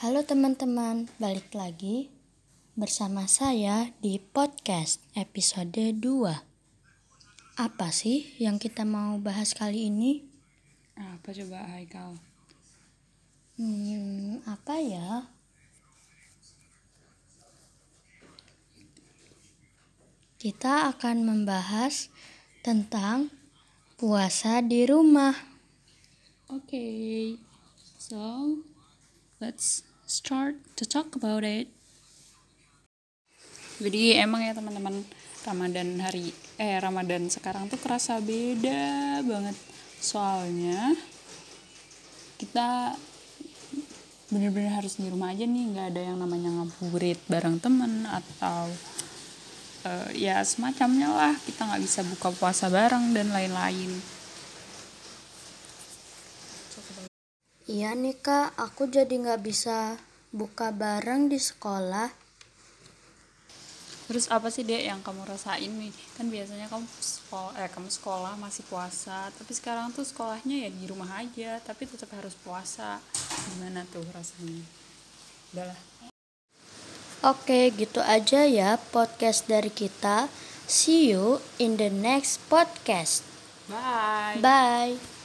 Halo teman-teman, balik lagi bersama saya di podcast episode 2. Apa sih yang kita mau bahas kali ini? Apa coba Haikal? Hmm, apa ya? Kita akan membahas tentang puasa di rumah. Oke, okay. so let's start to talk about it. Jadi emang ya teman-teman Ramadan hari eh Ramadan sekarang tuh kerasa beda banget soalnya kita bener-bener harus di rumah aja nih nggak ada yang namanya ngabuburit bareng temen atau uh, ya semacamnya lah kita nggak bisa buka puasa bareng dan lain-lain Iya nih kak, aku jadi nggak bisa buka bareng di sekolah. Terus apa sih dek yang kamu rasain nih? Kan biasanya kamu sekolah, eh kamu sekolah masih puasa, tapi sekarang tuh sekolahnya ya di rumah aja, tapi tetap harus puasa. Gimana tuh rasanya? Udahlah. Oke, gitu aja ya podcast dari kita. See you in the next podcast. Bye. Bye.